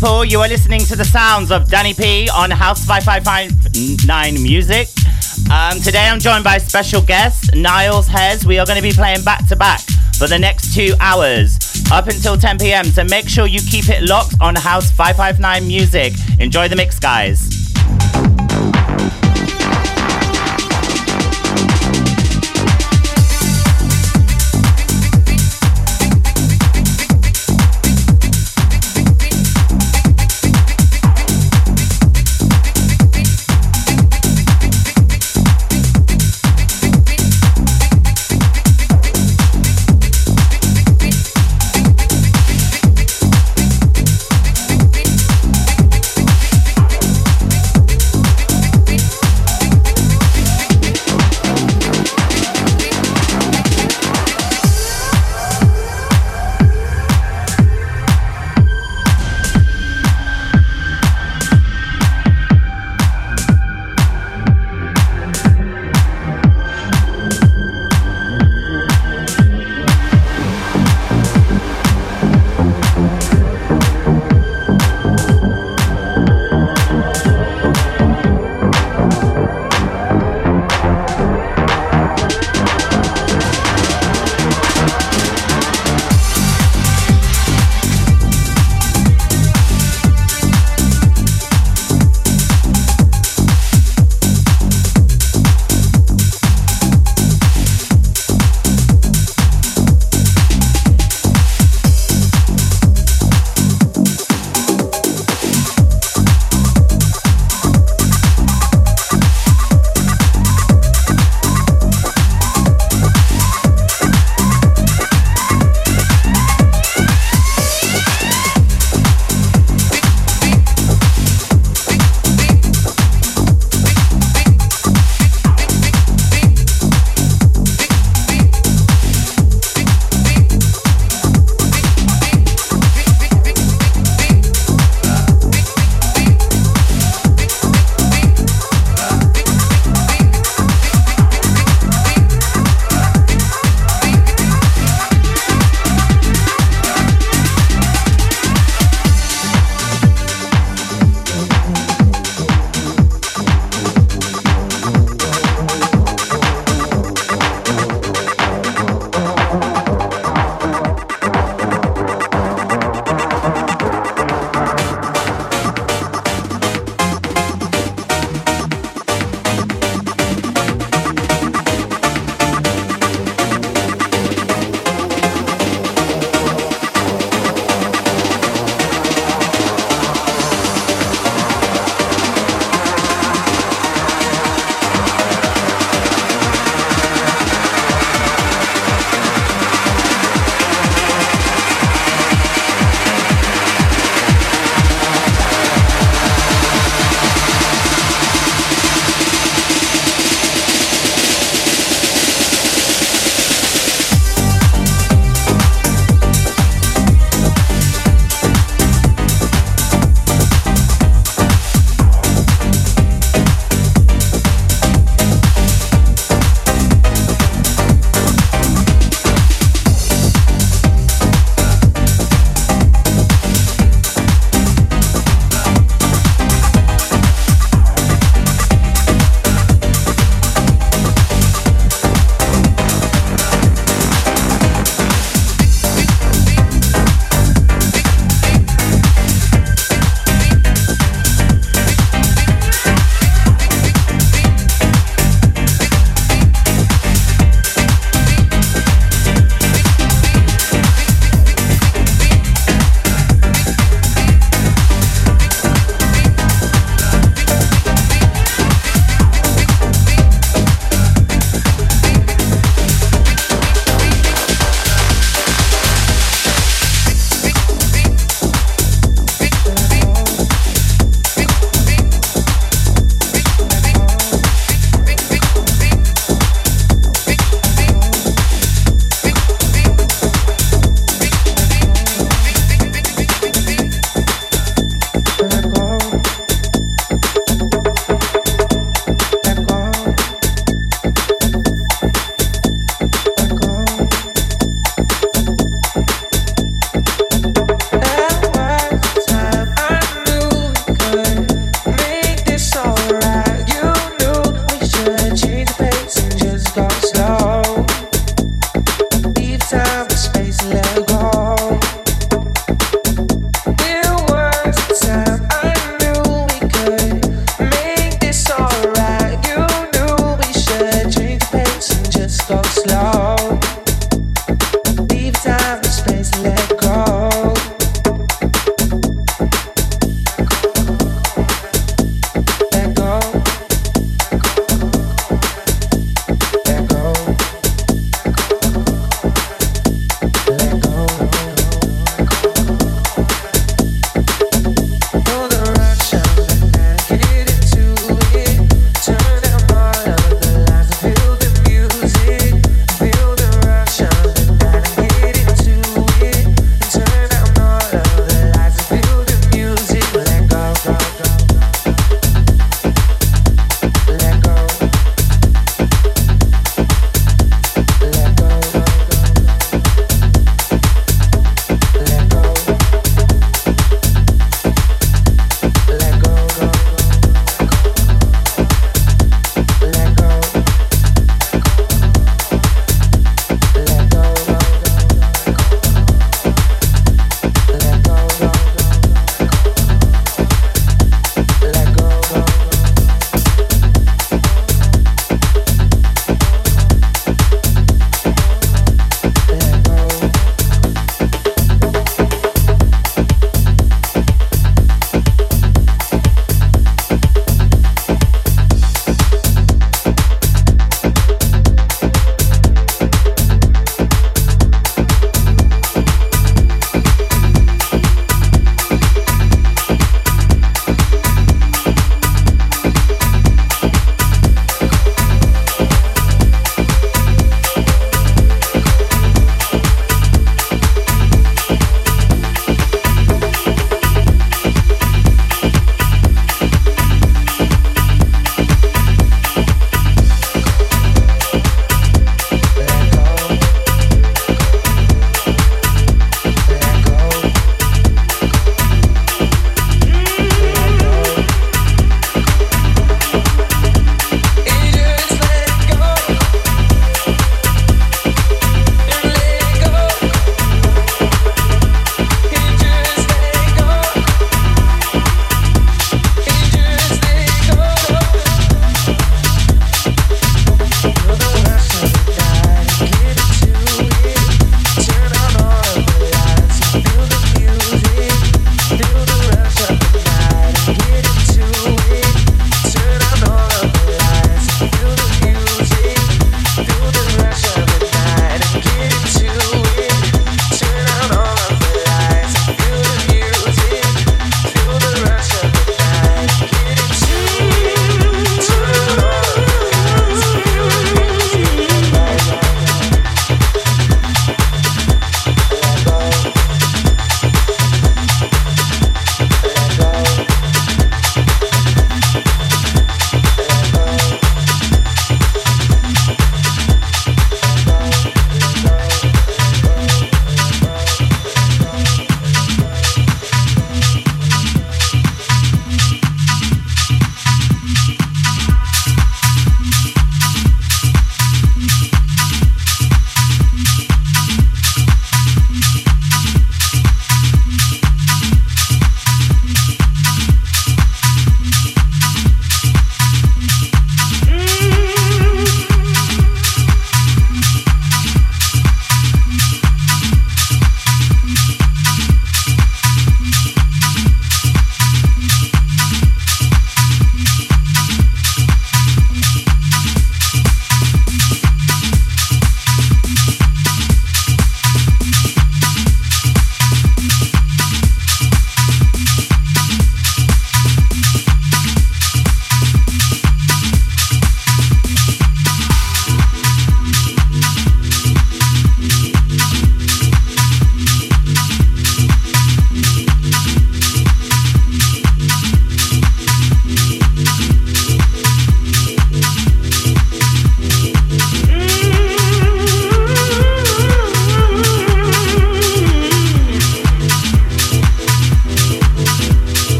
People? You are listening to the sounds of Danny P on House 559 Music. Um, today I'm joined by special guest, Nils Hells. We are going to be playing back to back for the next two hours up until 10 p.m. So make sure you keep it locked on House 559 Music. Enjoy the mix, guys.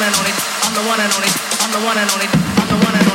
one and only. I'm the one and only. I'm the one and only. I'm the one and only.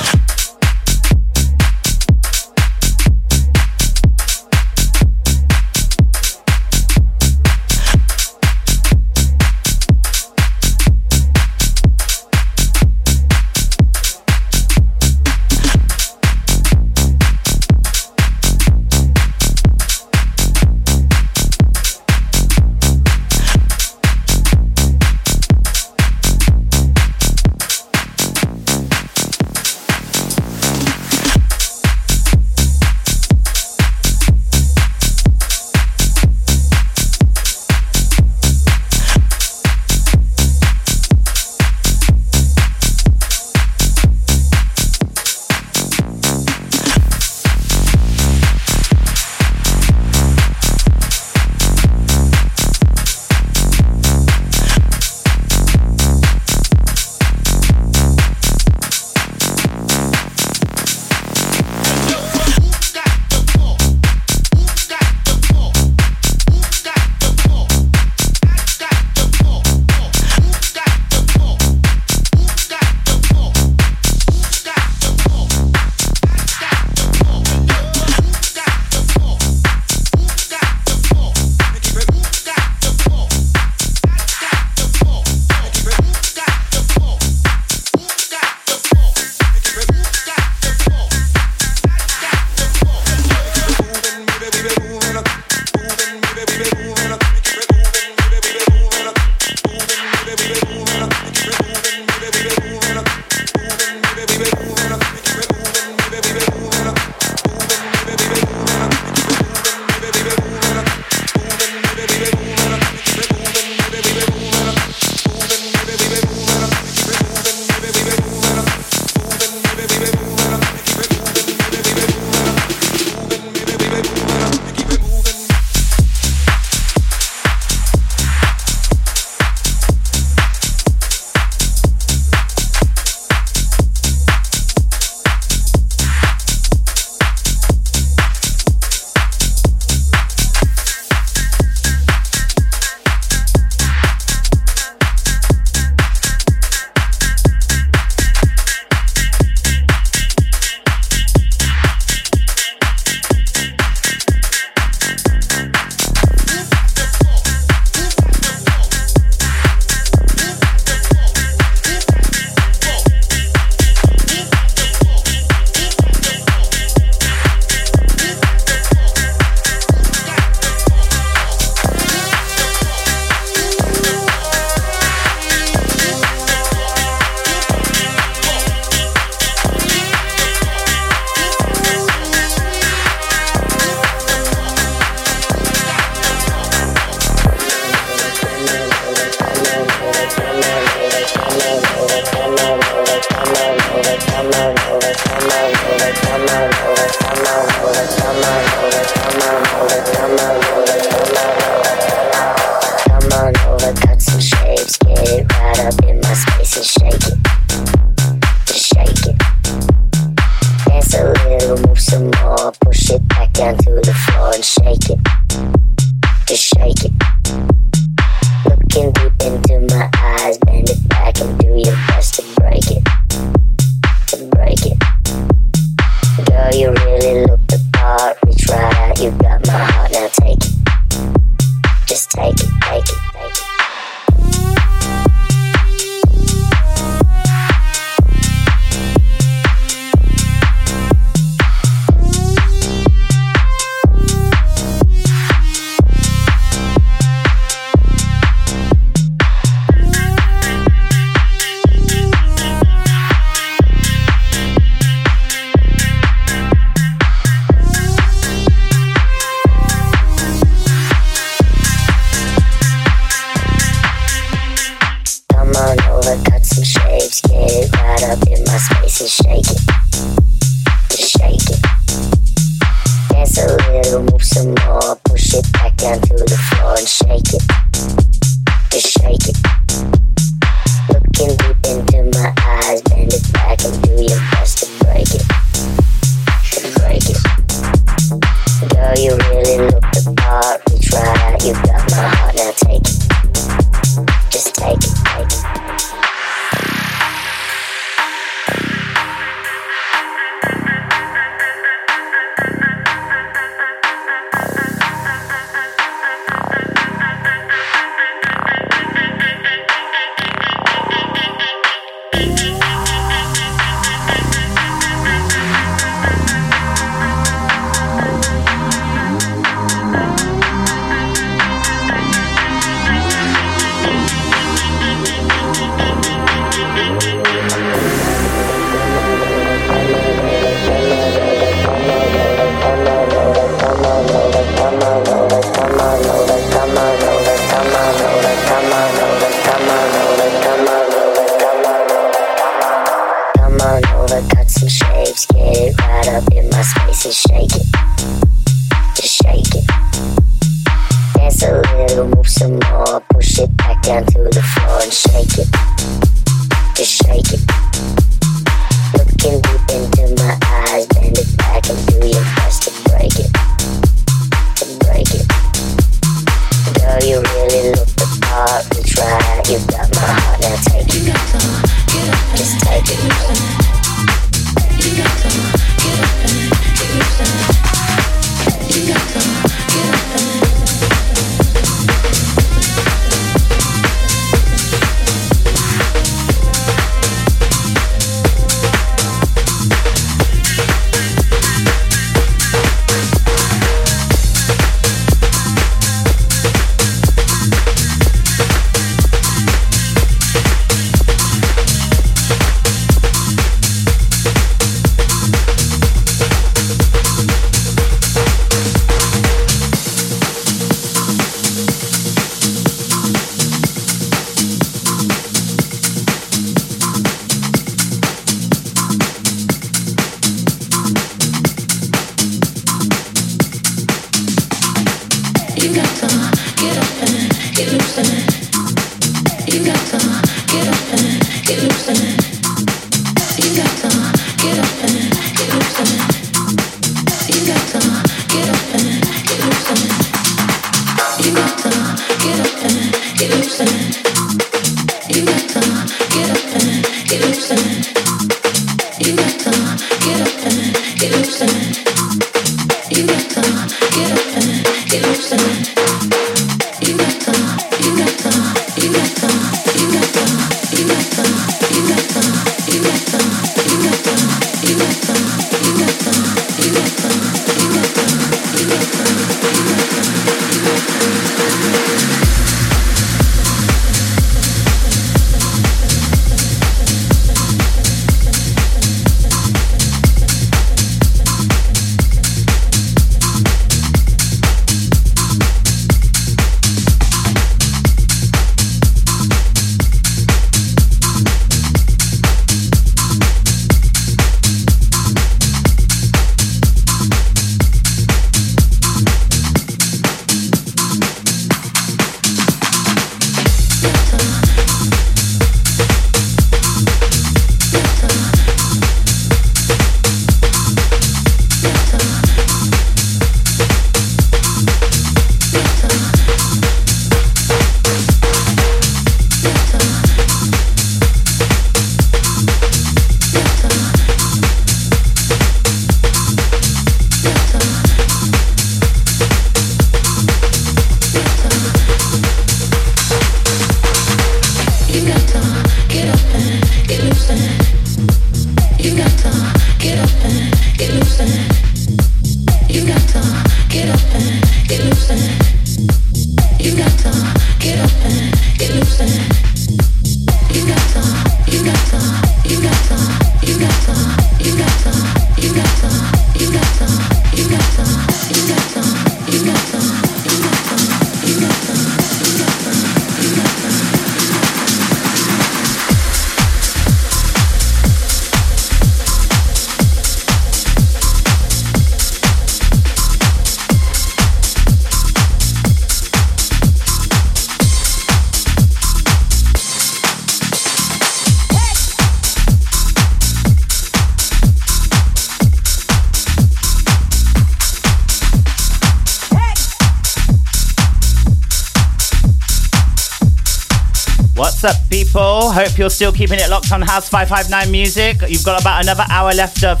You're still keeping it locked on House 559 Music. You've got about another hour left of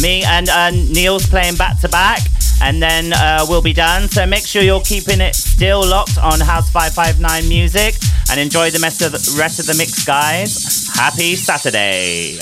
me and uh, Nils playing back to back, and then uh, we'll be done. So make sure you're keeping it still locked on House 559 Music and enjoy the, rest of the mix, guys. Happy Saturday.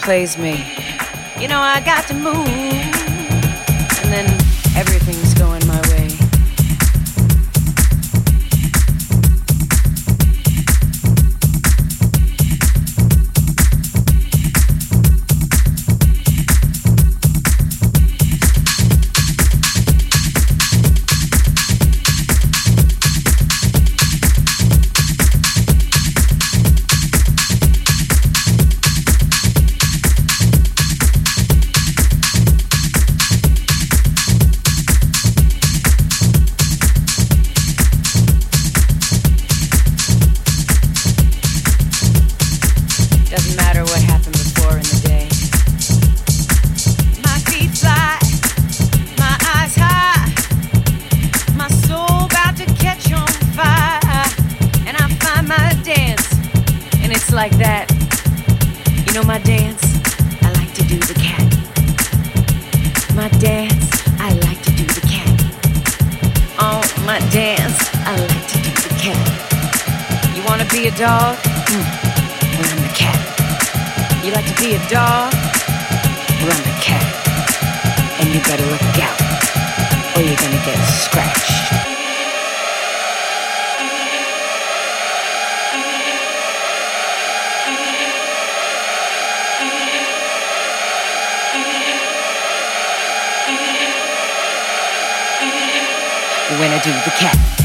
Plays me. You know, I got to move. like to be a dog? run I'm a cat. And you better look out, or you're gonna get scratched. When I do the cat.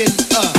in us.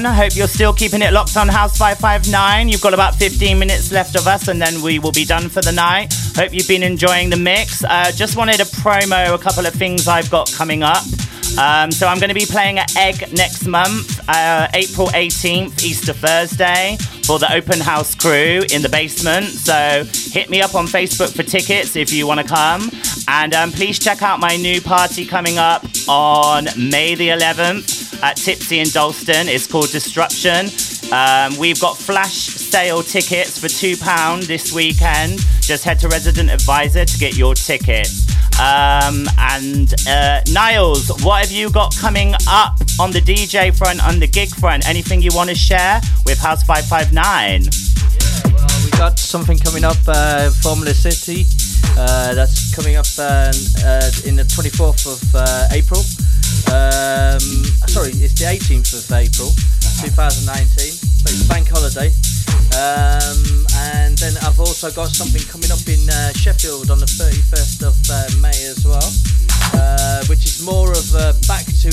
Everyone, I hope you're still keeping it locked on House 559. You've got about 15 minutes left of us and then we will be done for the night. Hope you've been enjoying the mix. Uh, just wanted to promo a couple of things I've got coming up. Um, so I'm going to be playing at Egg next month, uh, April 18th, Easter Thursday, for the open house crew in the basement. So hit me up on Facebook for tickets if you want to come. And um, please check out my new party coming up on May the 11th at Tipsy in Dalston. It's called Disruption. Um, we've got flash sale tickets for £2 this weekend. Just head to Resident Advisor to get your tickets. Um, and uh, Nils, what have you got coming up on the DJ front, on the gig front? Anything you want to share with House 559? Yeah, well, we got something coming up, uh, Formula City. Uh, that's coming up uh, uh, in the 24th of uh, April. Um, sorry, it's the 18th of April 2019. So it's bank holiday. Um, and then I've also got something coming up in uh, Sheffield on the 31st of uh, May as well, uh, which is more of a back to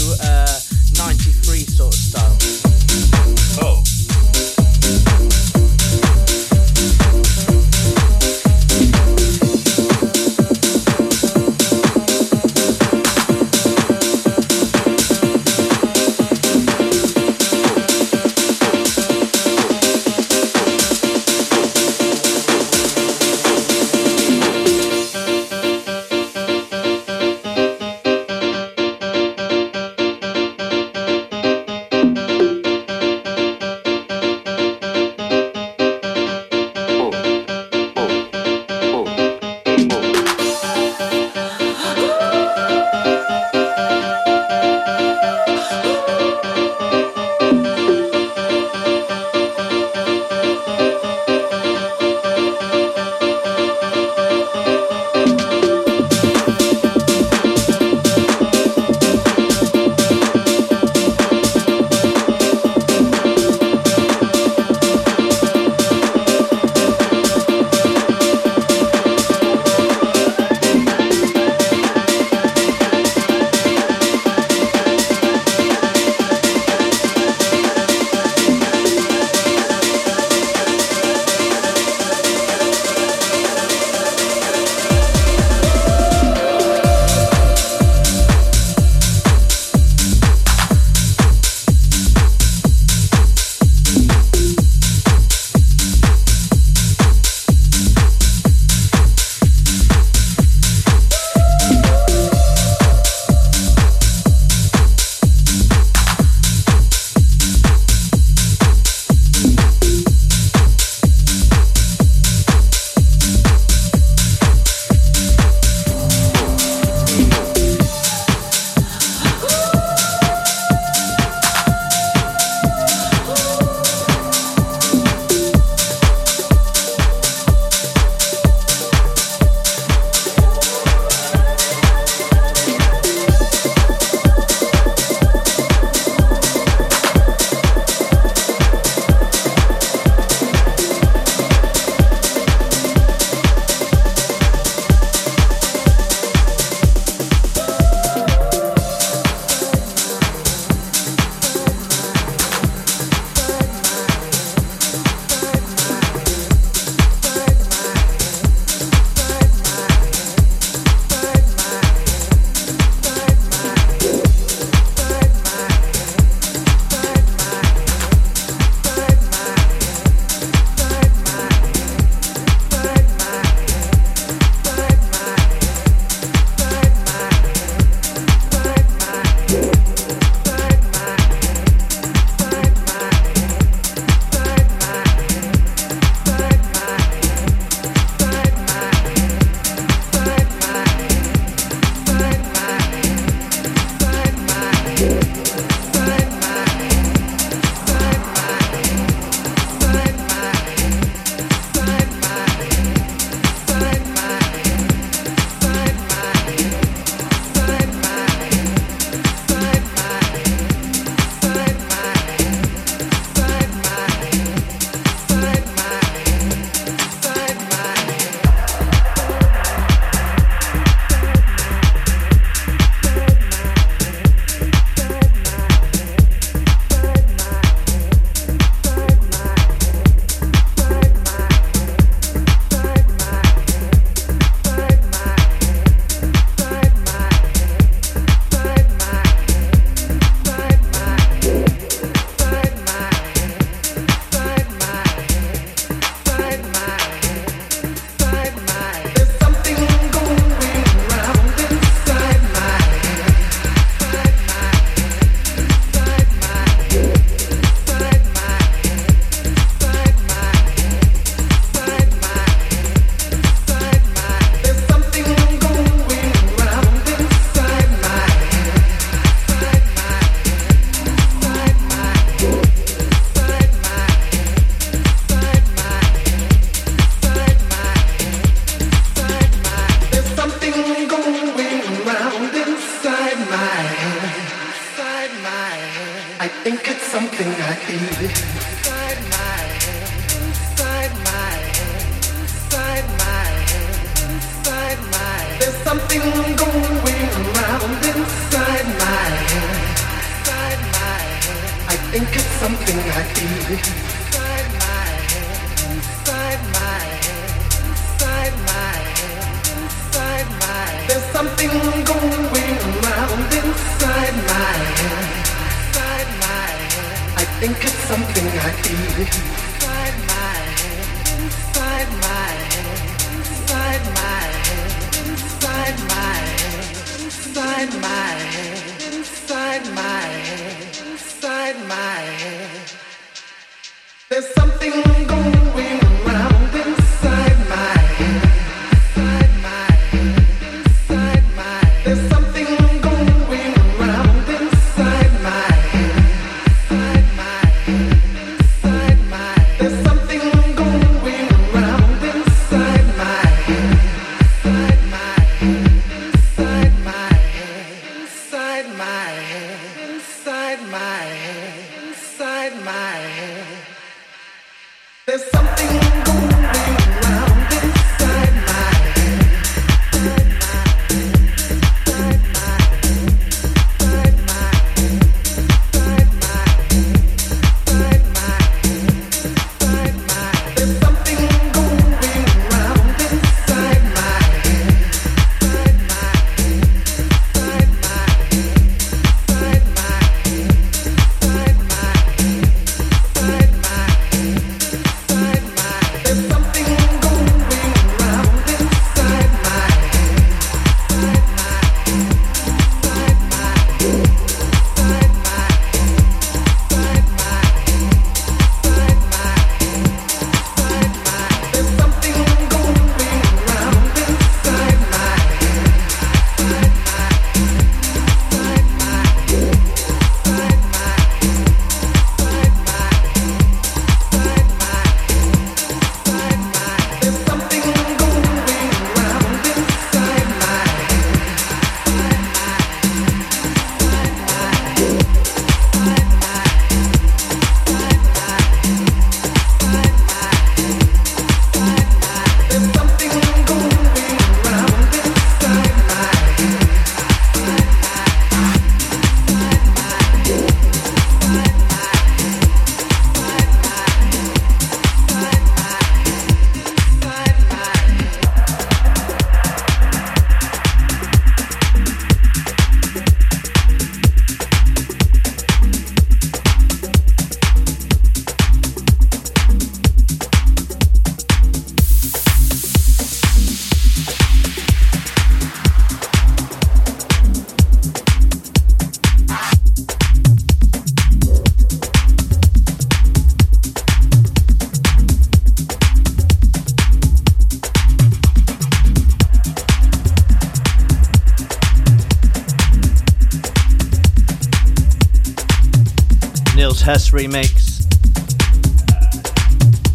remix.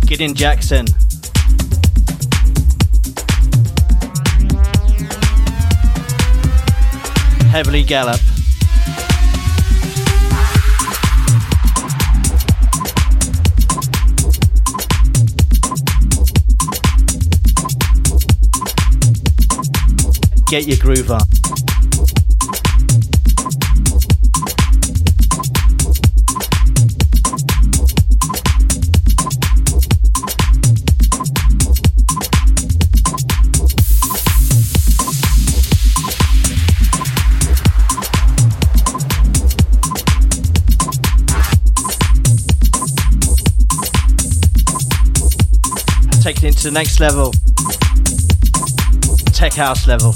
Gideon Jackson. Heavily Gallop. Get your groove on. To the next level, tech house level.